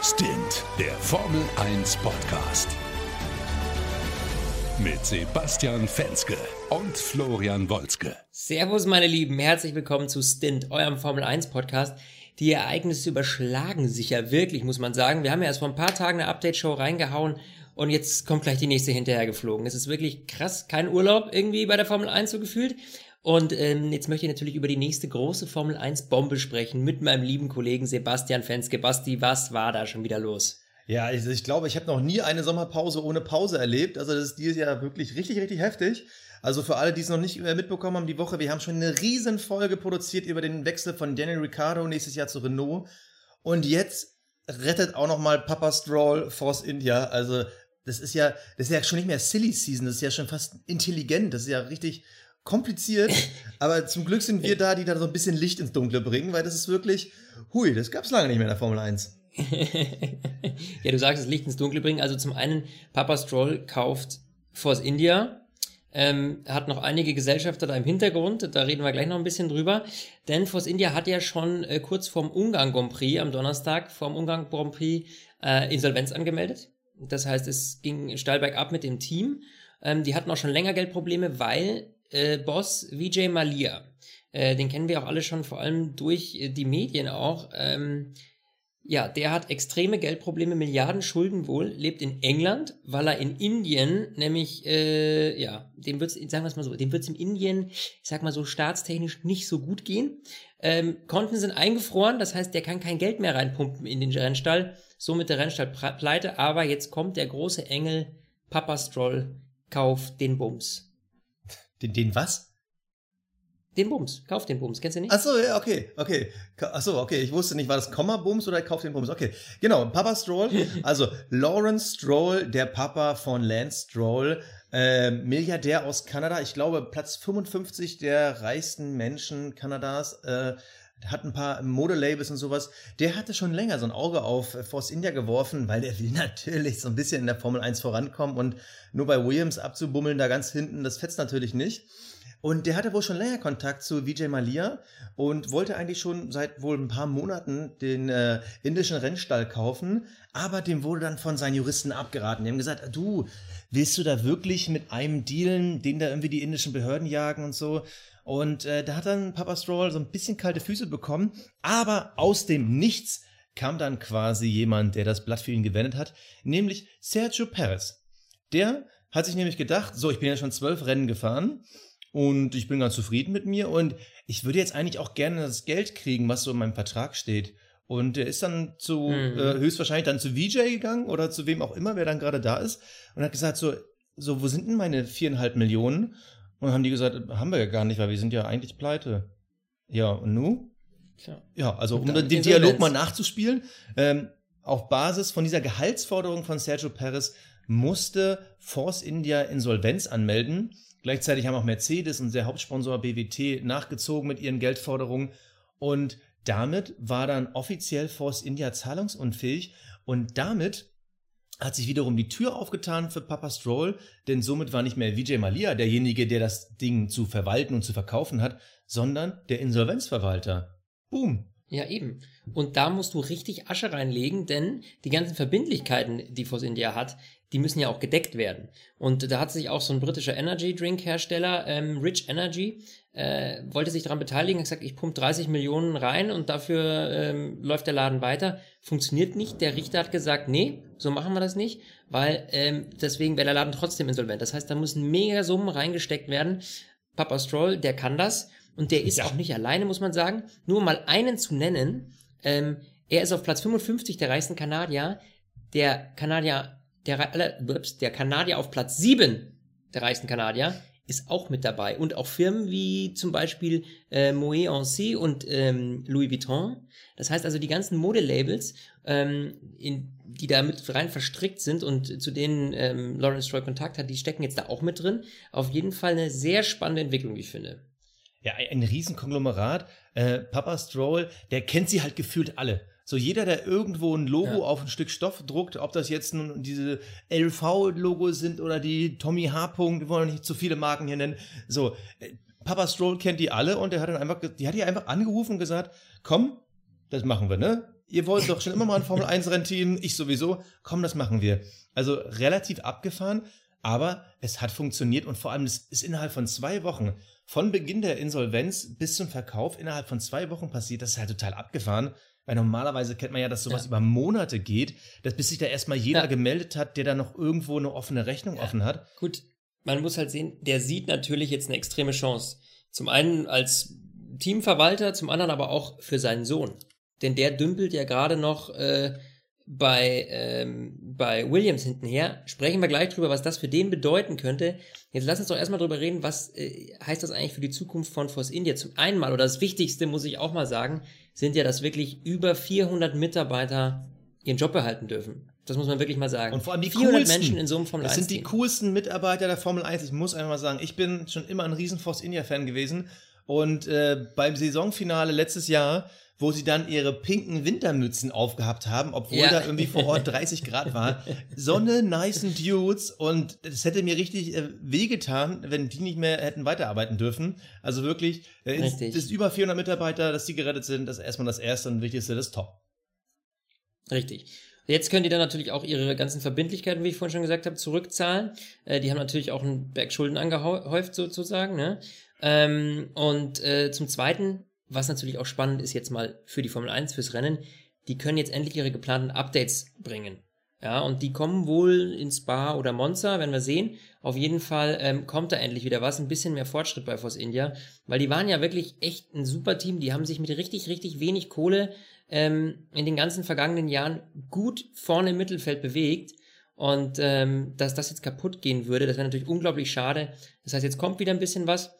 Stint, der Formel 1 Podcast. Mit Sebastian Fenske und Florian Wolzke. Servus, meine Lieben, herzlich willkommen zu Stint, eurem Formel 1 Podcast. Die Ereignisse überschlagen sich ja wirklich, muss man sagen. Wir haben ja erst vor ein paar Tagen eine Update-Show reingehauen und jetzt kommt gleich die nächste hinterher geflogen. Es ist wirklich krass, kein Urlaub irgendwie bei der Formel 1 so gefühlt. Und ähm, jetzt möchte ich natürlich über die nächste große Formel 1 Bombe sprechen mit meinem lieben Kollegen Sebastian Fenske. Basti, was war da schon wieder los? Ja, ich, ich glaube, ich habe noch nie eine Sommerpause ohne Pause erlebt. Also das ist dieses Jahr wirklich richtig, richtig heftig. Also für alle, die es noch nicht mitbekommen haben, die Woche, wir haben schon eine riesen Folge produziert über den Wechsel von Daniel Ricciardo nächstes Jahr zu Renault. Und jetzt rettet auch noch mal Papa Stroll Force India. Also das ist ja, das ist ja schon nicht mehr Silly Season, das ist ja schon fast intelligent. Das ist ja richtig kompliziert, aber zum Glück sind wir da, die da so ein bisschen Licht ins Dunkle bringen, weil das ist wirklich, hui, das gab es lange nicht mehr in der Formel 1. ja, du sagst, das Licht ins Dunkle bringen. Also zum einen, Papa Stroll kauft Force India, ähm, hat noch einige Gesellschafter da im Hintergrund, da reden wir gleich noch ein bisschen drüber. Denn Force India hat ja schon äh, kurz vorm Ungarn Grand Prix am Donnerstag, vorm Ungarn Grand Prix, äh, Insolvenz angemeldet. Das heißt, es ging steil bergab mit dem Team. Ähm, die hatten auch schon länger Geldprobleme, weil äh, Boss Vijay Malia. Äh, den kennen wir auch alle schon, vor allem durch äh, die Medien auch. Ähm, ja, der hat extreme Geldprobleme, Milliarden Schulden wohl, lebt in England, weil er in Indien, nämlich, äh, ja, dem wird's, sagen wir es mal so, dem wird's in Indien, ich sag mal so, staatstechnisch nicht so gut gehen. Ähm, Konten sind eingefroren, das heißt, der kann kein Geld mehr reinpumpen in den Rennstall, somit der Rennstall pleite, aber jetzt kommt der große Engel, Papa Stroll, kauf den Bums. Den, den was? Den Bums. Kauf den Bums. Kennst du nicht? Achso, ja, okay, okay. Achso, okay. Ich wusste nicht, war das Komma Bums oder kauf den Bums? Okay. Genau, Papa Stroll. Also Lawrence Stroll, der Papa von Lance Stroll, äh, Milliardär aus Kanada. Ich glaube, Platz 55 der reichsten Menschen Kanadas. Äh, hat ein paar Modelabels und sowas. Der hatte schon länger so ein Auge auf Force India geworfen, weil der will natürlich so ein bisschen in der Formel 1 vorankommen und nur bei Williams abzubummeln da ganz hinten, das fetzt natürlich nicht. Und der hatte wohl schon länger Kontakt zu Vijay Malia und wollte eigentlich schon seit wohl ein paar Monaten den äh, indischen Rennstall kaufen, aber dem wurde dann von seinen Juristen abgeraten. Die haben gesagt, du, willst du da wirklich mit einem dealen, den da irgendwie die indischen Behörden jagen und so? Und äh, da hat dann Papa Stroll so ein bisschen kalte Füße bekommen, aber aus dem Nichts kam dann quasi jemand, der das Blatt für ihn gewendet hat, nämlich Sergio Perez. Der hat sich nämlich gedacht, so, ich bin ja schon zwölf Rennen gefahren und ich bin ganz zufrieden mit mir und ich würde jetzt eigentlich auch gerne das Geld kriegen, was so in meinem Vertrag steht. Und er ist dann zu, mhm. äh, höchstwahrscheinlich dann zu VJ gegangen oder zu wem auch immer, wer dann gerade da ist und hat gesagt so, so, wo sind denn meine viereinhalb Millionen? Und dann haben die gesagt, haben wir ja gar nicht, weil wir sind ja eigentlich pleite. Ja, und nu? Tja. Ja, also um den Dialog mal nachzuspielen, ähm, auf Basis von dieser Gehaltsforderung von Sergio Perez musste Force India Insolvenz anmelden Gleichzeitig haben auch Mercedes und der Hauptsponsor BWT nachgezogen mit ihren Geldforderungen. Und damit war dann offiziell Force India zahlungsunfähig. Und damit hat sich wiederum die Tür aufgetan für Papa Stroll, denn somit war nicht mehr Vijay Malia derjenige, der das Ding zu verwalten und zu verkaufen hat, sondern der Insolvenzverwalter. Boom. Ja, eben. Und da musst du richtig Asche reinlegen, denn die ganzen Verbindlichkeiten, die Force India hat, die müssen ja auch gedeckt werden. Und da hat sich auch so ein britischer Energy Drink Hersteller, ähm, Rich Energy, äh, wollte sich daran beteiligen, hat gesagt, ich pump 30 Millionen rein und dafür ähm, läuft der Laden weiter. Funktioniert nicht. Der Richter hat gesagt, nee, so machen wir das nicht, weil ähm, deswegen wäre der Laden trotzdem insolvent. Das heißt, da müssen mega Summen reingesteckt werden. Papa Stroll, der kann das und der ist ja. auch nicht alleine, muss man sagen. Nur mal einen zu nennen, ähm, er ist auf Platz 55 der reichsten Kanadier. Der Kanadier der, der Kanadier auf Platz 7 der reichsten Kanadier ist auch mit dabei. Und auch Firmen wie zum Beispiel äh, Moet Ancy und ähm, Louis Vuitton. Das heißt also, die ganzen Modelabels, ähm, in, die da mit rein verstrickt sind und zu denen ähm, Lawrence Stroll Kontakt hat, die stecken jetzt da auch mit drin. Auf jeden Fall eine sehr spannende Entwicklung, wie ich finde. Ja, ein Riesenkonglomerat. Äh, Papa Stroll, der kennt sie halt gefühlt alle. So jeder, der irgendwo ein Logo ja. auf ein Stück Stoff druckt, ob das jetzt nun diese LV-Logos sind oder die Tommy H. wir wollen nicht zu viele Marken hier nennen. So, äh, Papa Stroll kennt die alle und der hat dann einfach, die hat die einfach angerufen und gesagt, komm, das machen wir, ne? ihr wollt doch schon immer mal ein Formel 1 Rennteam, ich sowieso, komm, das machen wir. Also relativ abgefahren, aber es hat funktioniert und vor allem es ist innerhalb von zwei Wochen, von Beginn der Insolvenz bis zum Verkauf, innerhalb von zwei Wochen passiert, das ist halt total abgefahren. Weil normalerweise kennt man ja, dass sowas Ja. über Monate geht, dass bis sich da erstmal jeder Ja. gemeldet hat, der da noch irgendwo eine offene Rechnung offen hat. Gut, man muss halt sehen, der sieht natürlich jetzt eine extreme Chance. Zum einen als Teamverwalter, zum anderen aber auch für seinen Sohn. Denn der dümpelt ja gerade noch äh, bei, ähm, bei Williams hintenher. Sprechen wir gleich drüber, was das für den bedeuten könnte. Jetzt lass uns doch erstmal drüber reden, was äh, heißt das eigentlich für die Zukunft von Force India? Zum einen mal, oder das Wichtigste muss ich auch mal sagen, sind ja, dass wirklich über 400 Mitarbeiter ihren Job behalten dürfen. Das muss man wirklich mal sagen. Und vor allem die 400 coolsten. Menschen in so einem Formel Das 1 sind die coolsten Mitarbeiter der Formel 1. Ich muss einfach mal sagen, ich bin schon immer ein riesen Force India-Fan gewesen. Und äh, beim Saisonfinale letztes Jahr, wo sie dann ihre pinken Wintermützen aufgehabt haben, obwohl Ja. da irgendwie vor Ort 30 Grad war. So eine nice Dudes. Und das hätte mir richtig äh, wehgetan, wenn die nicht mehr hätten weiterarbeiten dürfen. Also wirklich, äh, es es ist über 400 Mitarbeiter, dass die gerettet sind. Das ist erstmal das Erste und Wichtigste, das ist top. Richtig. Jetzt können die dann natürlich auch ihre ganzen Verbindlichkeiten, wie ich vorhin schon gesagt habe, zurückzahlen. Äh, die haben natürlich auch einen Berg Schulden angehäuft sozusagen. Ne? Ähm, und äh, zum Zweiten, was natürlich auch spannend ist jetzt mal für die Formel 1, fürs Rennen, die können jetzt endlich ihre geplanten Updates bringen. Ja, und die kommen wohl in Spa oder Monza, werden wir sehen. Auf jeden Fall ähm, kommt da endlich wieder was, ein bisschen mehr Fortschritt bei Force India, weil die waren ja wirklich echt ein super Team. Die haben sich mit richtig, richtig wenig Kohle ähm, in den ganzen vergangenen Jahren gut vorne im Mittelfeld bewegt. Und ähm, dass das jetzt kaputt gehen würde, das wäre natürlich unglaublich schade. Das heißt, jetzt kommt wieder ein bisschen was.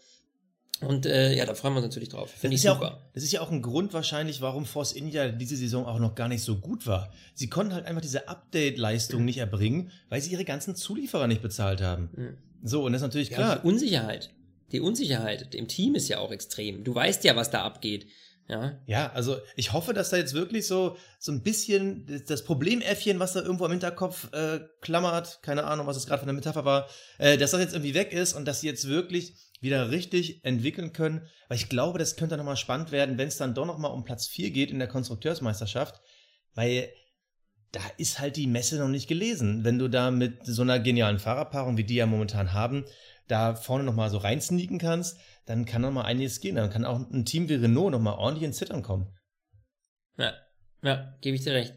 Und äh, ja, da freuen wir uns natürlich drauf. Finde Das ich ist, ja super. auch, das ist ja auch ein Grund wahrscheinlich, warum Force India diese Saison auch noch gar nicht so gut war. Sie konnten halt einfach diese Update-Leistung nicht erbringen, weil sie ihre ganzen Zulieferer nicht bezahlt haben. Mhm. So, und das ist natürlich Ja, klar. die Unsicherheit. Die Unsicherheit im Team ist ja auch extrem. Du weißt ja, was da abgeht. Ja, Ja, also ich hoffe, dass da jetzt wirklich so, so ein bisschen das- das Problemäffchen, was da irgendwo am Hinterkopf äh, klammert, keine Ahnung, was es gerade von der Metapher war, äh, dass das jetzt irgendwie weg ist und dass sie jetzt wirklich wieder richtig entwickeln können. Weil ich glaube, das könnte nochmal spannend werden, wenn es dann doch nochmal um Platz 4 geht in der Konstrukteursmeisterschaft, weil da ist halt die Messe noch nicht gelesen. Wenn du da mit so einer genialen Fahrerpaarung, wie die ja momentan haben, da vorne nochmal so reinsneaken kannst, dann kann noch mal einiges gehen. Dann kann auch ein Team wie Renault noch mal ordentlich ins Zittern kommen. ja, ja, gebe ich dir recht.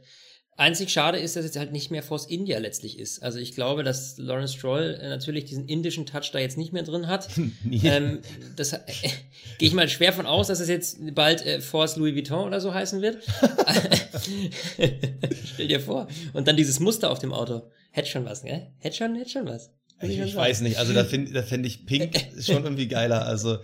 Einzig schade ist, dass es halt nicht mehr Force India letztlich ist. Also ich glaube, dass Lawrence Stroll äh, natürlich diesen indischen Touch da jetzt nicht mehr drin hat. ähm, das äh, gehe ich mal schwer von aus, dass es jetzt bald äh, Force Louis Vuitton oder so heißen wird. Stell dir vor. Und dann dieses Muster auf dem Auto. Hätte schon was, gell? Hätte schon, hätte schon was. Muss ich, ich weiß nicht, also da finde da find ich Pink schon irgendwie geiler. Also,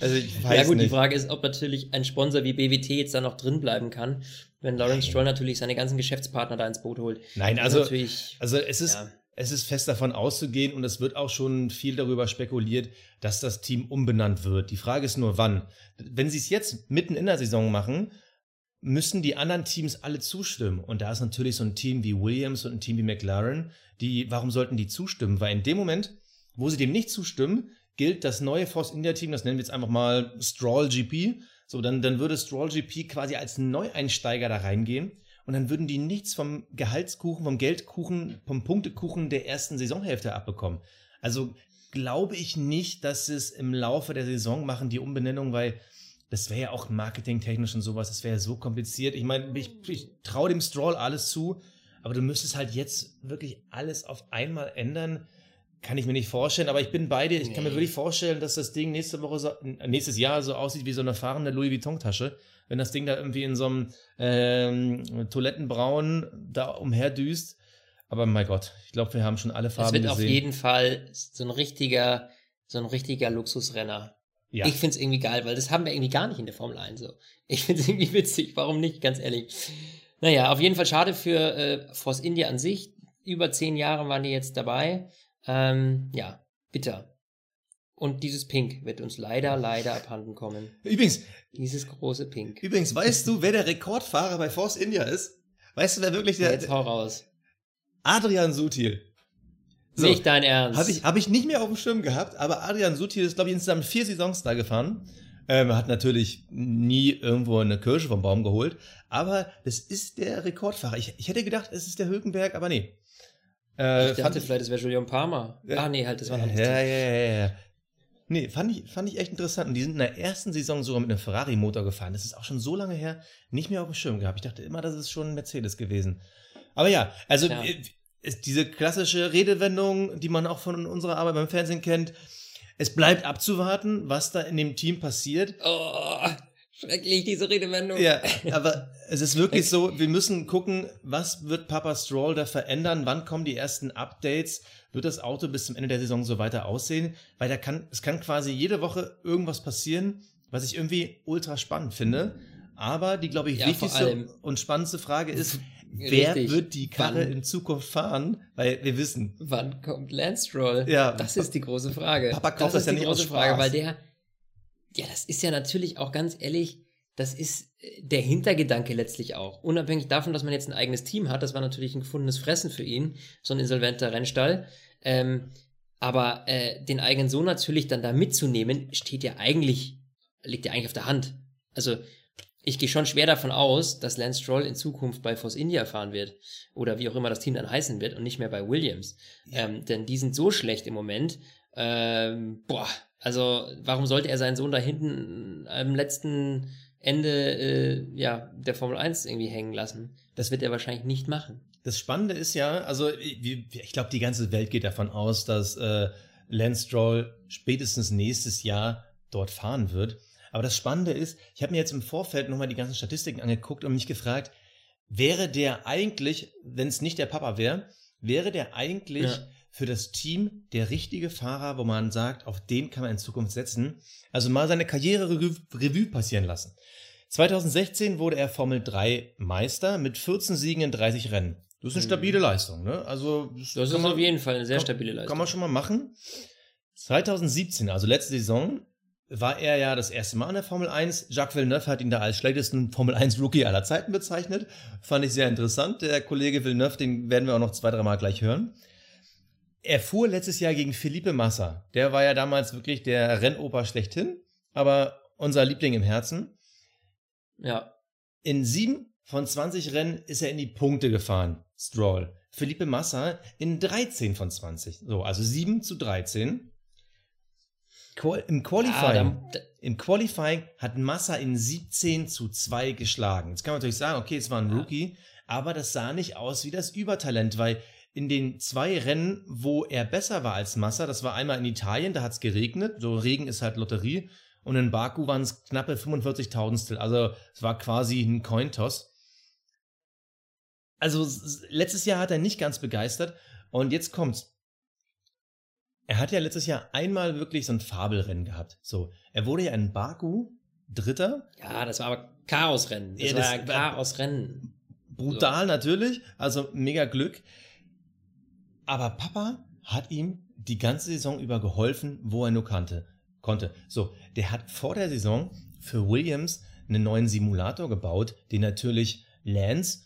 also ich weiß ja gut, die nicht. Frage ist, ob natürlich ein Sponsor wie BWT jetzt da noch drin bleiben kann, wenn Lawrence Stroll natürlich seine ganzen Geschäftspartner da ins Boot holt. Nein, also, natürlich, also es ist, ja. es ist fest davon auszugehen und es wird auch schon viel darüber spekuliert, dass das Team umbenannt wird. Die Frage ist nur, wann. Wenn sie es jetzt mitten in der Saison machen, müssen die anderen Teams alle zustimmen. Und da ist natürlich so ein Team wie Williams und ein Team wie McLaren, die, warum sollten die zustimmen? Weil in dem Moment, wo sie dem nicht zustimmen, gilt das neue Force India Team, das nennen wir jetzt einfach mal Stroll GP. So, dann, dann würde Stroll GP quasi als Neueinsteiger da reingehen. Und dann würden die nichts vom Gehaltskuchen, vom Geldkuchen, vom Punktekuchen der ersten Saisonhälfte abbekommen. Also glaube ich nicht, dass es im Laufe der Saison machen, die Umbenennung, weil das wäre ja auch marketingtechnisch und sowas, das wäre ja so kompliziert. Ich meine, ich, ich traue dem Stroll alles zu, aber du müsstest halt jetzt wirklich alles auf einmal ändern. Kann ich mir nicht vorstellen, aber ich bin bei dir. Ich kann mir Nee. wirklich vorstellen, dass das Ding nächste Woche, so, äh, nächstes Jahr so aussieht wie so eine fahrende Louis Vuitton-Tasche. Wenn das Ding da irgendwie in so einem ähm, Toilettenbraun da umherdüst. Aber mein Gott, ich glaube, wir haben schon alle es Farben wird gesehen. auf jeden Fall so ein richtiger, so ein richtiger Luxusrenner. Ja. Ich find's irgendwie geil, weil das haben wir irgendwie gar nicht in der Formel 1 so. Ich find's irgendwie witzig, warum nicht, ganz ehrlich. Naja, auf jeden Fall schade für äh, Force India an sich. Über zehn Jahre waren die jetzt dabei. Ähm, ja, bitter. Und dieses Pink wird uns leider, leider abhanden kommen. Übrigens, Dieses große Pink. übrigens, weißt du, wer der Rekordfahrer bei Force India ist? Weißt du, wer wirklich Ja, der jetzt hau raus. Adrian Sutil. So, Nicht dein Ernst. Habe ich, hab ich nicht mehr auf dem Schirm gehabt, aber Adrian Sutil ist, glaube ich, insgesamt vier Saisons da gefahren. Ähm, hat natürlich nie irgendwo eine Kirsche vom Baum geholt. Aber das ist der Rekordfahrer. Ich, ich hätte gedacht, es ist der Hülkenberg, aber nee. Äh, ich dachte vielleicht, es wäre Julian Palmer. Ja. Ah, nee, halt, das war noch nicht. Ja, ja, ja, ja. Nee, fand ich, fand ich echt interessant. Und die sind in der ersten Saison sogar mit einem Ferrari-Motor gefahren. Das ist auch schon so lange her, nicht mehr auf dem Schirm gehabt. Ich dachte immer, das ist schon ein Mercedes gewesen. Aber ja, also Ja. Ist diese klassische Redewendung, die man auch von unserer Arbeit beim Fernsehen kennt. Es bleibt abzuwarten, was da in dem Team passiert. Oh, schrecklich, diese Redewendung. Ja, aber es ist wirklich so, wir müssen gucken, was wird Papa Stroll da verändern, wann kommen die ersten Updates, wird das Auto bis zum Ende der Saison so weiter aussehen, weil da kann, es kann quasi jede Woche irgendwas passieren, was ich irgendwie ultra spannend finde. Aber die, glaube ich, Ja, wichtigste und spannendste Frage ist, wer Richtig. wird die Karre Wann? in Zukunft fahren? Weil wir wissen, Wann kommt Lance Stroll? Ja. Das ist die große Frage. Papa kauft das ist ja nicht aus große Frage, Spaß. weil der, ja, das ist ja natürlich auch ganz ehrlich, das ist äh, der Hintergedanke letztlich auch. Unabhängig davon, dass man jetzt ein eigenes Team hat, das war natürlich ein gefundenes Fressen für ihn, so ein insolventer Rennstall. Ähm, aber äh, den eigenen Sohn natürlich dann da mitzunehmen, steht ja eigentlich, liegt ja eigentlich auf der Hand. Also ich gehe schon schwer davon aus, dass Lance Stroll in Zukunft bei Force India fahren wird. Oder wie auch immer das Team dann heißen wird und nicht mehr bei Williams. Ähm, denn die sind so schlecht im Moment. Ähm, boah, also warum sollte er seinen Sohn da hinten am letzten Ende äh, ja, der Formel 1 irgendwie hängen lassen? Das wird er wahrscheinlich nicht machen. Das Spannende ist ja, also ich, ich glaube, die ganze Welt geht davon aus, dass äh, Lance Stroll spätestens nächstes Jahr dort fahren wird. Aber das Spannende ist, ich habe mir jetzt im Vorfeld nochmal die ganzen Statistiken angeguckt und mich gefragt, wäre der eigentlich, wenn es nicht der Papa wäre, wäre der eigentlich Ja. für das Team der richtige Fahrer, wo man sagt, auf den kann man in Zukunft setzen? Also mal seine Karriere Revue, Revue passieren lassen. 2016 wurde er Formel 3 Meister mit 14 Siegen in 30 Rennen. Das ist eine Mhm. stabile Leistung, ne? Also Das kann ist man- auf jeden Fall eine sehr kann- stabile Leistung. Kann man schon mal machen. 2017, also letzte Saison, war er ja das erste Mal in der Formel 1. Jacques Villeneuve hat ihn da als schlechtesten Formel 1 Rookie aller Zeiten bezeichnet. Fand ich sehr interessant. Der Kollege Villeneuve, den werden wir auch noch zwei, drei Mal gleich hören. Er fuhr letztes Jahr gegen Felipe Massa. Der war ja damals wirklich der Rennoper schlechthin, aber unser Liebling im Herzen. ja. In sieben von 20 Rennen ist er in die Punkte gefahren, Stroll. Felipe Massa in 13 von 20. So, also 7 zu 13. Qual Im Ah, Qualifying, da, da, im Qualifying hat Massa in 17 zu 2 geschlagen. Jetzt kann man natürlich sagen, okay, es war ein Ja. Rookie, aber das sah nicht aus wie das Übertalent, weil in den zwei Rennen, wo er besser war als Massa, das war einmal in Italien, da hat es geregnet, so Regen ist halt Lotterie, und in Baku waren es knappe 45.000. Also es war quasi ein Cointoss. Also letztes Jahr hat er nicht ganz begeistert und jetzt kommt's. Er hat ja letztes Jahr einmal wirklich so ein Fabelrennen gehabt. So, er wurde ja in Baku Dritter, ja, das war aber Chaosrennen. Das Ja, das war- Chaosrennen. brutal natürlich, also mega Glück. Aber Papa hat ihm die ganze Saison über geholfen, wo er nur kannte, konnte. So, der hat vor der Saison für Williams einen neuen Simulator gebaut, den natürlich Lance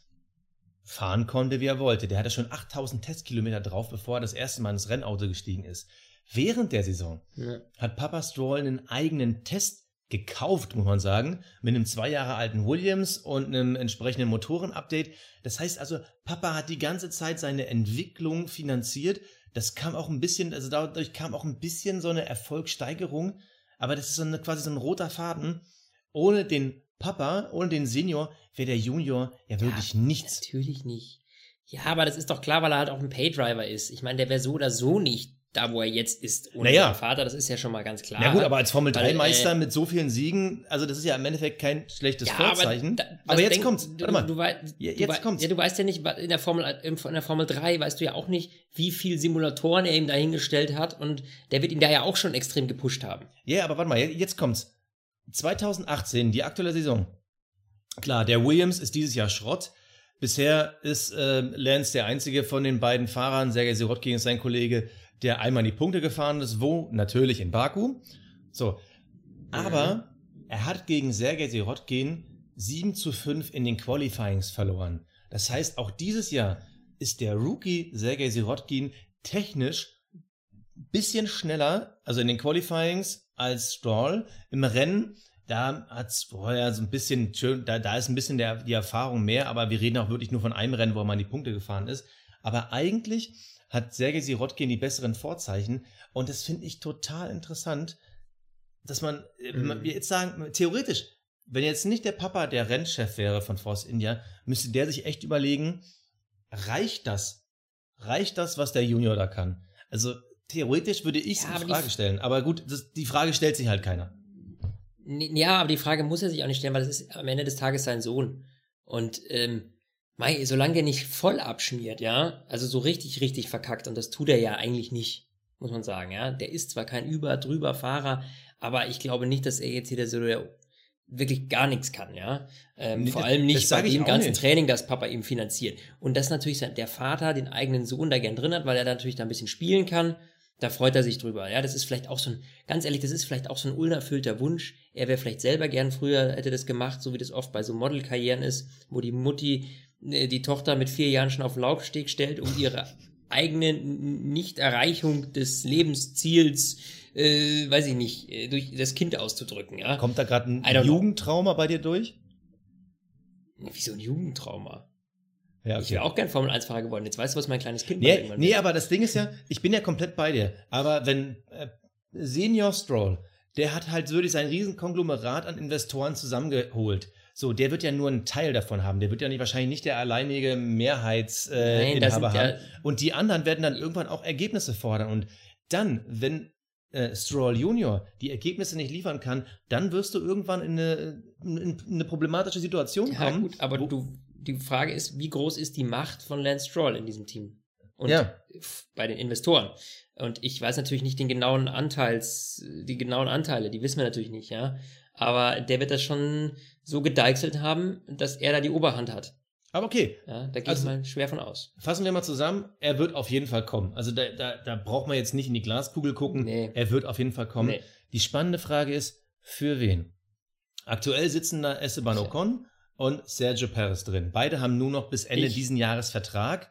fahren konnte, wie er wollte. Der hatte schon 8000 Testkilometer drauf, bevor er das erste Mal ins Rennauto gestiegen ist. Während der Saison Ja. hat Papa Stroll einen eigenen Test gekauft, muss man sagen, mit einem zwei Jahre alten Williams und einem entsprechenden Motorenupdate. Das heißt also, Papa hat die ganze Zeit seine Entwicklung finanziert. Das kam auch ein bisschen, also dadurch kam auch ein bisschen so eine Erfolgssteigerung. Aber das ist so eine, quasi so ein roter Faden. Ohne den Papa, ohne den Senior, wäre der Junior ja wirklich nichts. Natürlich nicht. Ja, aber das ist doch klar, weil er halt auch ein Paydriver ist. Ich meine, der wäre so oder so nicht da, wo er jetzt ist, ohne Naja. seinen Vater. Das ist ja schon mal ganz klar. Na gut, aber als Formel Weil, 3-Meister äh, mit so vielen Siegen, also das ist ja im Endeffekt kein schlechtes ja, Vorzeichen. da- Aber, jetzt denk- kommt's. Du, Warte mal. Du, wei- Ja, du jetzt wei- kommt's. Ja, du weißt ja nicht, in der Formel, in der Formel 3 weißt du ja auch nicht, wie viel Simulatoren er ihm dahingestellt hat und der wird ihn da ja auch schon extrem gepusht haben. Ja, aber warte mal, jetzt kommt's. 2018, die aktuelle Saison. Klar, der Williams ist dieses Jahr Schrott. Bisher ist äh, Lance der einzige von den beiden Fahrern, Sergei Sirotkin ist sein Kollege, der einmal in die Punkte gefahren ist. Wo? Natürlich in Baku. So. Aber er hat gegen Sergei Sirotkin 7 zu 5 in den Qualifyings verloren. Das heißt, auch dieses Jahr ist der Rookie Sergei Sirotkin technisch bisschen schneller, also in den Qualifyings als Stroll. Im Rennen da hat's vorher so ein bisschen schön, da, da ist ein bisschen der, die Erfahrung mehr, aber wir reden auch wirklich nur von einem Rennen, wo man die Punkte gefahren ist. Aber eigentlich hat Sergei Sirotkin die besseren Vorzeichen und das finde ich total interessant, dass man, äh, Mhm. wir jetzt sagen, theoretisch, wenn jetzt nicht der Papa der Rennchef wäre von Force India, müsste der sich echt überlegen, reicht das? Reicht das, was der Junior da kann? Also theoretisch würde ich es Ja, in Frage stellen. Aber gut, das, die Frage stellt sich halt keiner. Ja, aber die Frage muss er sich auch nicht stellen, weil das ist am Ende des Tages sein Sohn. Und ähm, mei, solange der nicht voll abschmiert, ja, also so richtig, richtig verkackt, und das tut er ja eigentlich nicht, muss man sagen, ja. Der ist zwar kein über, drüber Fahrer, aber ich glaube nicht, dass er jetzt wieder so der wirklich gar nichts kann, ja. Ähm, Nee, vor das- allem das nicht bei dem ganzen nicht. Training, das Papa ihm finanziert. Und dass natürlich der Vater den eigenen Sohn da gern drin hat, weil er da natürlich da ein bisschen spielen kann. Da freut er sich drüber. Ja, das ist vielleicht auch so ein, ganz ehrlich, das ist vielleicht auch so ein unerfüllter Wunsch. Er wäre vielleicht selber gern früher, hätte das gemacht, so wie das oft bei so Modelkarrieren ist, wo die Mutti äh, die Tochter mit vier Jahren schon auf den Laufsteg stellt, um ihre eigene Nichterreichung des Lebensziels, äh, weiß ich nicht, äh, durch das Kind auszudrücken, ja. Kommt da gerade ein. Jugendtrauma bei dir durch? Wie so ein Jugendtrauma. Ja, Ich wäre auch gern Formel 1-Fahrer geworden. Jetzt weißt du, was mein kleines Kind Nee, irgendwann nee, wird. aber das Ding ist ja, ich bin ja komplett bei dir. Aber wenn äh, Senior Stroll, der hat halt wirklich sein Riesenkonglomerat an Investoren zusammengeholt. So, der wird ja nur einen Teil davon haben. Der wird ja nicht, wahrscheinlich nicht der alleinige Mehrheitsinhaber äh, ja- haben. Und die anderen werden dann irgendwann auch Ergebnisse fordern. Und dann, wenn äh, Stroll Junior die Ergebnisse nicht liefern kann, dann wirst du irgendwann in eine, in eine problematische Situation Ja, kommen. gut, aber du, die Frage ist, wie groß ist die Macht von Lance Stroll in diesem Team? Und Ja. bei den Investoren. Und ich weiß natürlich nicht den genauen Anteils, die genauen Anteile, die wissen wir natürlich nicht, ja. Aber der wird das schon so gedeichselt haben, dass er da die Oberhand hat. Aber okay, Ja, da gehe Also- ich mal schwer von aus. Fassen wir mal zusammen, er wird auf jeden Fall kommen. Also da, da, da braucht man jetzt nicht in die Glaskugel gucken. Nee. Er wird auf jeden Fall kommen. Nee. Die spannende Frage ist, für wen? Aktuell sitzen da Esteban. Ocon und Sergio Perez drin. Beide haben nur noch bis Ende Ich- diesen Jahres Vertrag.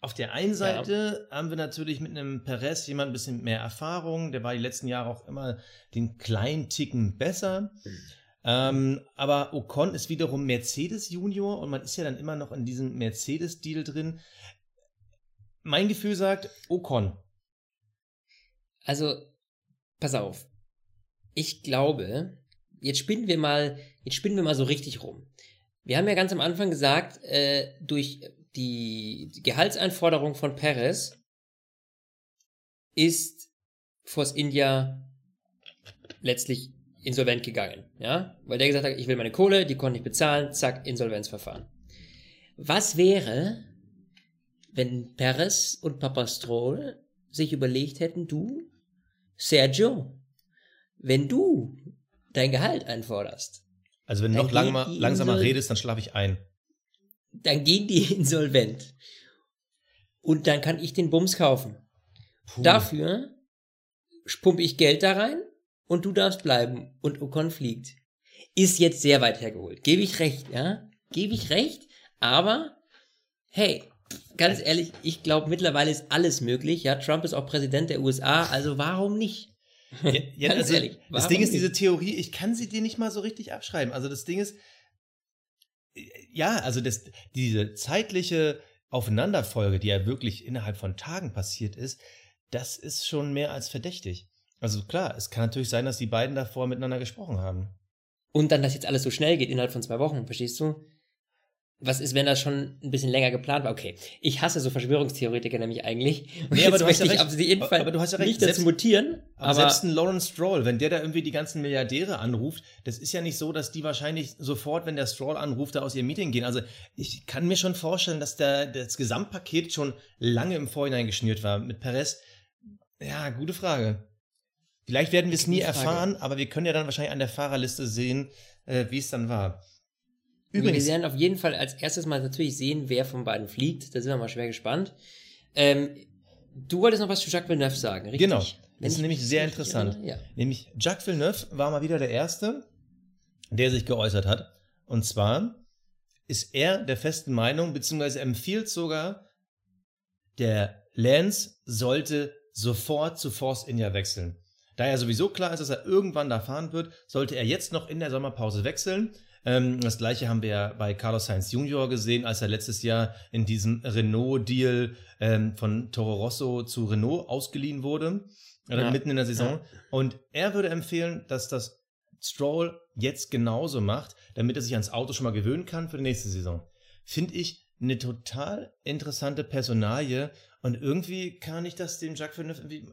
Auf der einen Seite haben wir natürlich mit einem Perez jemand ein bisschen mehr Erfahrung. Der war die letzten Jahre auch immer den kleinen Ticken besser. Ähm, aber Ocon ist wiederum Mercedes Junior und man ist ja dann immer noch in diesem Mercedes-Deal drin. Mein Gefühl sagt Ocon. Also, pass auf. Ich glaube, jetzt spinnen wir mal, jetzt spinnen wir mal so richtig rum. Wir haben ja ganz am Anfang gesagt, äh, durch die Gehaltseinforderung von Perez ist Force India letztlich insolvent gegangen, ja? Weil der gesagt hat, ich will meine Kohle, die konnte ich bezahlen, zack, Insolvenzverfahren. Was wäre, wenn Perez und Papa Stroll sich überlegt hätten, du, Sergio, wenn du dein Gehalt einforderst, Also wenn du noch lang, geht mal, die langsamer redest, dann schlafe ich ein. dann gehen die insolvent. Und dann kann ich den Bums kaufen. Puh. Dafür pumpe ich Geld da rein und du darfst bleiben und Ocon fliegt. Ist jetzt sehr weit hergeholt. Gebe ich recht, ja? Gebe ich recht, aber hey, ganz ehrlich, ich glaube mittlerweile ist alles möglich. Ja, Trump ist auch Präsident der USA, also warum nicht? Ja, ja, also, ehrlich, das Ding ist, diese Theorie, ich kann sie dir nicht mal so richtig abschreiben. Also das Ding ist, ja, also das, diese zeitliche Aufeinanderfolge, die ja wirklich innerhalb von Tagen passiert ist, das ist schon mehr als verdächtig. Also klar, es kann natürlich sein, dass die beiden davor miteinander gesprochen haben. Und dann, dass jetzt alles so schnell geht, innerhalb von zwei Wochen, verstehst du? Was ist, wenn das schon ein bisschen länger geplant war? Okay, ich hasse so Verschwörungstheoretiker nämlich eigentlich. Und Nee, aber du hast ja recht. auf jeden Fall Aber du hast ja recht, nicht dazu selbst- mutieren, Aber, aber, selbst ein Lawrence Stroll, wenn der da irgendwie die ganzen Milliardäre anruft, das ist ja nicht so, dass die wahrscheinlich sofort, wenn der Stroll anruft, da aus ihrem Meeting gehen. Also ich kann mir schon vorstellen, dass der, das Gesamtpaket schon lange im Vorhinein geschnürt war. Mit Perez, ja, gute Frage. Vielleicht werden wir es nie erfahren, aber wir können ja dann wahrscheinlich an der Fahrerliste sehen, äh, wie es dann war. Wir Übrigens, werden auf jeden Fall als erstes mal natürlich sehen, wer von beiden fliegt. Da sind wir mal schwer gespannt. Ähm, du wolltest noch was zu Jacques Villeneuve sagen, richtig? Genau. Wenn Das ist ich nämlich sehr interessant. Ja. Nämlich Jacques Villeneuve war mal wieder der Erste, der sich geäußert hat. Und zwar ist er der festen Meinung, beziehungsweise empfiehlt sogar, der Lance sollte sofort zu Force India wechseln. Da ja sowieso klar ist, dass er irgendwann da fahren wird, sollte er jetzt noch in der Sommerpause wechseln. Ähm, das gleiche haben wir ja bei Carlos Sainz Junior gesehen, als er letztes Jahr in diesem Renault-Deal ähm, von Toro Rosso zu Renault ausgeliehen wurde, Ja. mitten in der Saison. Ja. Und er würde empfehlen, dass das Stroll jetzt genauso macht, damit er sich ans Auto schon mal gewöhnen kann für die nächste Saison. Finde ich eine total interessante Personalie und irgendwie kann ich das dem Jacques Villeneuve irgendwie,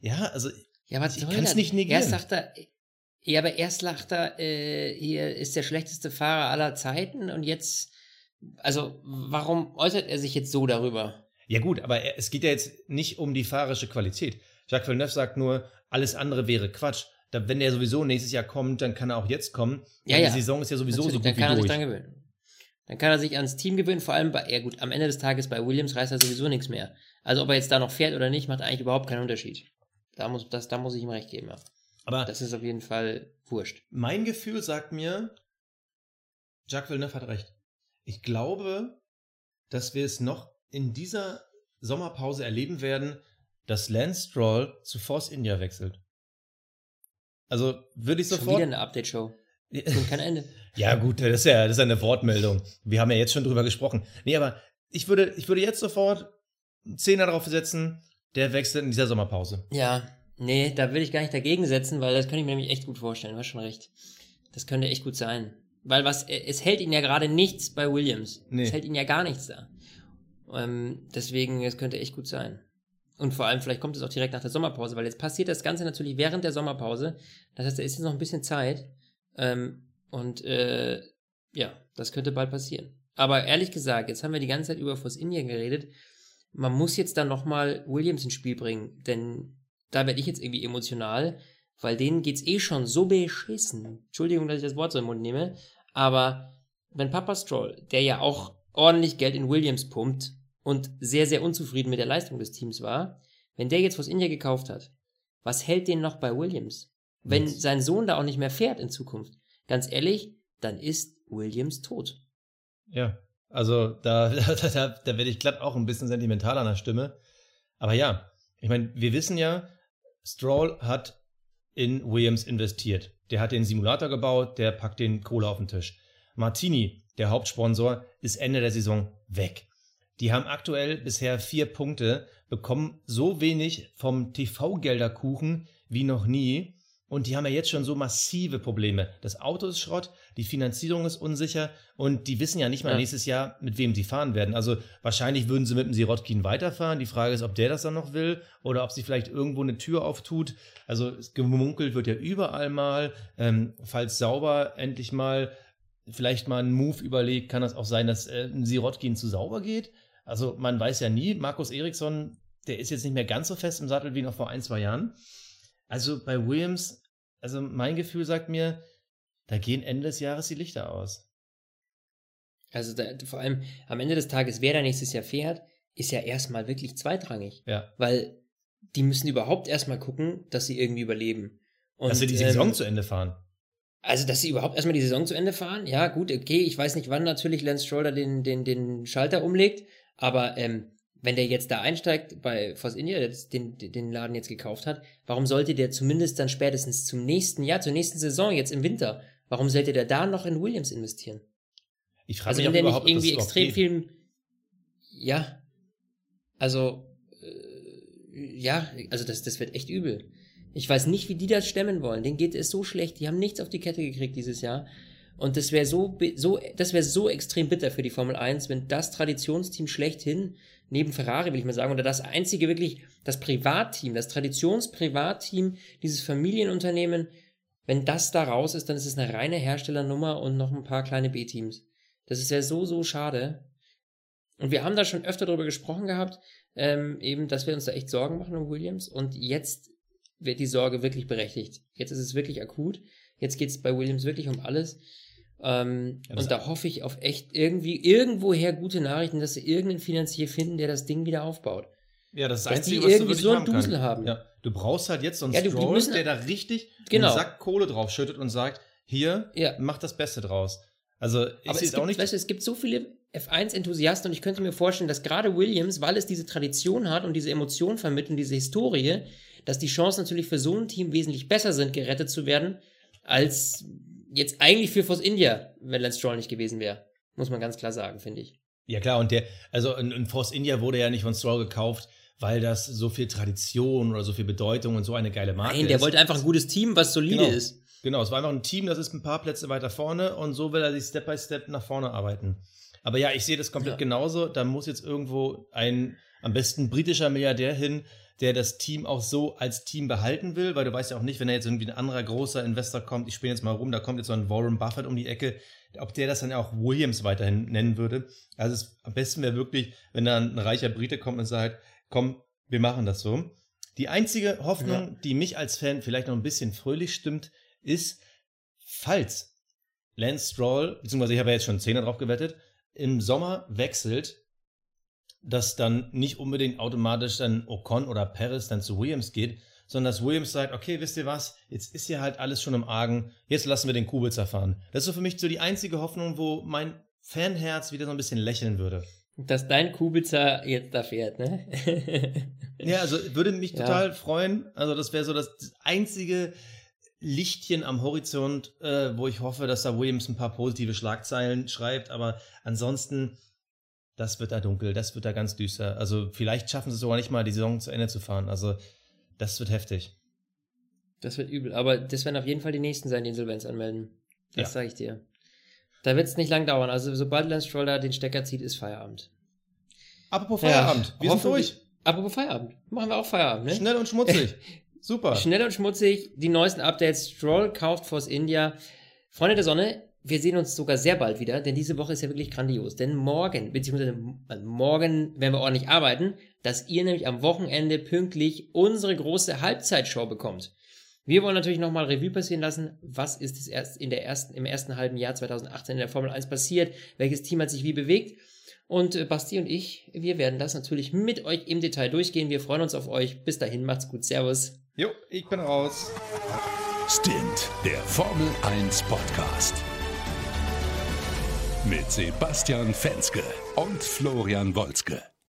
ja, also Ja, was Ich kann's das? nicht negieren. Erst sagt er, ja, aber erst lacht er, äh, hier ist der schlechteste Fahrer aller Zeiten und jetzt, also warum äußert er sich jetzt so darüber? Ja gut, aber er, es geht ja jetzt nicht um die fahrerische Qualität. Jacques Villeneuve sagt nur, alles andere wäre Quatsch. Da, wenn er sowieso nächstes Jahr kommt, dann kann er auch jetzt kommen. Ja, ja. Die Saison ist ja sowieso Natürlich, so dann gut kann er wie sich durch. dran gewöhnen. Dann kann er sich ans Team gewöhnen, vor allem bei, ja gut, am Ende des Tages bei Williams reißt er sowieso nichts mehr. Also ob er jetzt da noch fährt oder nicht, macht eigentlich überhaupt keinen Unterschied. Da muss, das, da muss ich ihm recht geben, ja. Aber Das ist auf jeden Fall wurscht. mein Gefühl sagt mir, Jacques Villeneuve hat recht. Ich glaube, dass wir es noch in dieser Sommerpause erleben werden, dass Lance Stroll zu Force India wechselt. Also würde ich Schon wieder sofort. eine Update-Show. Und kein Ende. Ja, gut, das ist ja, das ist eine Wortmeldung. Wir haben ja jetzt schon drüber gesprochen. Nee, aber ich würde, ich würde jetzt sofort einen Zehner drauf setzen, der wechselt in dieser Sommerpause. Ja, nee, da will ich gar nicht dagegen setzen, weil das könnte ich mir nämlich echt gut vorstellen. Du hast schon recht. Das könnte echt gut sein. Weil was, äh, es hält ihn ja gerade nichts bei Williams. Nee. Es hält ihn ja gar nichts da. Ähm, deswegen, es könnte echt gut sein. Und vor allem, vielleicht kommt es auch direkt nach der Sommerpause, weil jetzt passiert das Ganze natürlich während der Sommerpause. Das heißt, da ist jetzt noch ein bisschen Zeit. Ähm, und äh, ja, das könnte bald passieren. Aber ehrlich gesagt, jetzt haben wir die ganze Zeit über Force India geredet. Man muss jetzt dann nochmal Williams ins Spiel bringen, denn da werde ich jetzt irgendwie emotional, weil denen geht's eh schon so beschissen. Entschuldigung, dass ich das Wort so im Mund nehme, aber wenn Papa Stroll, der ja auch ordentlich Geld in Williams pumpt und sehr, sehr unzufrieden mit der Leistung des Teams war, wenn der jetzt Force India gekauft hat, was hält den noch bei Williams? Wenn Nichts. sein Sohn da auch nicht mehr fährt in Zukunft, ganz ehrlich, dann ist Williams tot. Ja, also da, da, da, da werde ich glatt auch ein bisschen sentimental an der Stimme. Aber ja, ich meine, wir wissen ja, Stroll hat in Williams investiert. Der hat den Simulator gebaut, der packt den Kohle auf den Tisch. Martini, der Hauptsponsor, ist Ende der Saison weg. Die haben aktuell bisher vier Punkte, bekommen so wenig vom TV-Gelderkuchen wie noch nie. Und die haben ja jetzt schon so massive Probleme. Das Auto ist Schrott, die Finanzierung ist unsicher und die wissen ja nicht mal Ja. nächstes Jahr, mit wem sie fahren werden. Also wahrscheinlich würden sie mit dem Sirotkin weiterfahren. Die Frage ist, ob der das dann noch will oder ob sie vielleicht irgendwo eine Tür auftut. Also gemunkelt wird ja überall mal. Ähm, falls Sauber endlich mal vielleicht mal einen Move überlegt, kann das auch sein, dass äh, ein Sirotkin zu Sauber geht. Also man weiß ja nie. Markus Eriksson, der ist jetzt nicht mehr ganz so fest im Sattel wie noch vor ein, zwei Jahren. Also bei Williams, also mein Gefühl sagt mir, da gehen Ende des Jahres die Lichter aus. Also da, vor allem am Ende des Tages, wer da nächstes Jahr fährt, ist ja erstmal wirklich zweitrangig. Ja. Weil die müssen überhaupt erstmal gucken, dass sie irgendwie überleben. Und, dass sie die ähm, Saison zu Ende fahren. Also, dass sie überhaupt erstmal die Saison zu Ende fahren, ja, gut, okay, ich weiß nicht, wann natürlich Lance Stroll den, den, den Schalter umlegt, aber ähm, wenn der jetzt da einsteigt bei Force India, der den, den Laden jetzt gekauft hat, warum sollte der zumindest dann spätestens zum nächsten Jahr, zur nächsten Saison, jetzt im Winter, warum sollte der da noch in Williams investieren? Ich frage Also mich wenn der nicht irgendwie extrem viel, ja, also äh, ja, also das, das wird echt übel. Ich weiß nicht, wie die das stemmen wollen. Denen geht es so schlecht. Die haben nichts auf die Kette gekriegt dieses Jahr. Und das wäre so, so, das wäre so extrem bitter für die Formel 1, wenn das Traditionsteam schlechthin, neben Ferrari will ich mal sagen, oder das einzige wirklich, das Privatteam, das Traditionsprivatteam, dieses Familienunternehmen, wenn das da raus ist, dann ist es eine reine Herstellernummer und noch ein paar kleine B-Teams. Das ist ja so, so schade. Und wir haben da schon öfter darüber gesprochen gehabt, ähm, eben, dass wir uns da echt Sorgen machen um Williams. Und jetzt wird die Sorge wirklich berechtigt. Jetzt ist es wirklich akut. Jetzt geht es bei Williams wirklich um alles. Ähm, Ja, das- und da hoffe ich auf echt irgendwie, irgendwoher gute Nachrichten, dass sie irgendeinen Finanzier finden, der das Ding wieder aufbaut. Ja, das ist das dass Einzige, die was du irgendwie wirklich so einen. Dusel haben. Ja, du brauchst halt jetzt so einen Ja, die Stroll, der da richtig Genau. einen Sack Kohle draufschüttet und sagt, hier, Ja. mach das Beste draus. Also ich Aber es gibt, auch nicht. weißt du, es gibt so viele F1-Enthusiasten und ich könnte mir vorstellen, dass gerade Williams, weil es diese Tradition hat und diese Emotion vermittelt und diese Historie, dass die Chancen natürlich für so ein Team wesentlich besser sind, gerettet zu werden, als jetzt eigentlich für Force India, wenn Lance Stroll nicht gewesen wäre. Muss man ganz klar sagen, finde ich. Ja klar, und der, also ein Force India wurde ja nicht von Stroll gekauft, weil das so viel Tradition oder so viel Bedeutung und so eine geile Marke ist. Nein, der wollte einfach ein gutes Team, was solide genau. ist. Genau, es war einfach ein Team, das ist ein paar Plätze weiter vorne und so will er sich Step by Step nach vorne arbeiten. Aber ja, ich sehe das komplett ja. genauso. Da muss jetzt irgendwo ein am besten britischer Milliardär hin, der das Team auch so als Team behalten will, weil du weißt ja auch nicht, wenn da jetzt irgendwie ein anderer großer Investor kommt, ich spiele jetzt mal rum, da kommt jetzt so ein Warren Buffett um die Ecke, ob der das dann auch Williams weiterhin nennen würde. Also es, am besten wäre wirklich, wenn da ein reicher Brite kommt und sagt, komm, wir machen das so. Die einzige Hoffnung, ja. die mich als Fan vielleicht noch ein bisschen fröhlich stimmt, ist, falls Lance Stroll, beziehungsweise ich habe ja jetzt schon Zehner drauf gewettet, im Sommer wechselt, dass dann nicht unbedingt automatisch dann Ocon oder Perez dann zu Williams geht, sondern dass Williams sagt, okay, wisst ihr was, jetzt ist hier halt alles schon im Argen, jetzt lassen wir den Kubica fahren. Das ist so für mich so die einzige Hoffnung, wo mein Fanherz wieder so ein bisschen lächeln würde. Dass dein Kubica jetzt da fährt, ne? ja, also würde mich total ja. freuen. Also das wäre so das einzige Lichtchen am Horizont, äh, wo ich hoffe, dass da Williams ein paar positive Schlagzeilen schreibt. Aber ansonsten, das wird da dunkel, das wird da ganz düster. Also vielleicht schaffen sie es sogar nicht mal, die Saison zu Ende zu fahren. Also das wird heftig. Das wird übel. Aber das werden auf jeden Fall die nächsten sein, die Insolvenz anmelden. Das ja. sage ich dir. Da wird es nicht lang dauern. Also sobald Lance Stroll da den Stecker zieht, ist Feierabend. Apropos Feierabend. Ja, wir sind durch. Apropos Feierabend. Machen wir auch Feierabend, ne? Schnell und schmutzig. Super. Schnell und schmutzig. Die neuesten Updates. Stroll kauft Force India. Freunde der Sonne, wir sehen uns sogar sehr bald wieder, denn diese Woche ist ja wirklich grandios. Denn morgen, beziehungsweise morgen werden wir ordentlich arbeiten, dass ihr nämlich am Wochenende pünktlich unsere große Halbzeitshow bekommt. Wir wollen natürlich nochmal Revue passieren lassen, was ist es erst in der ersten, im ersten halben Jahr 2018 in der Formel 1 passiert, welches Team hat sich wie bewegt. Und äh, Basti und ich, wir werden das natürlich mit euch im Detail durchgehen. Wir freuen uns auf euch. Bis dahin, macht's gut. Servus. Jo, ich bin raus. Stint, der Formel 1 Podcast. Mit Sebastian Fenske und Florian Wolzke.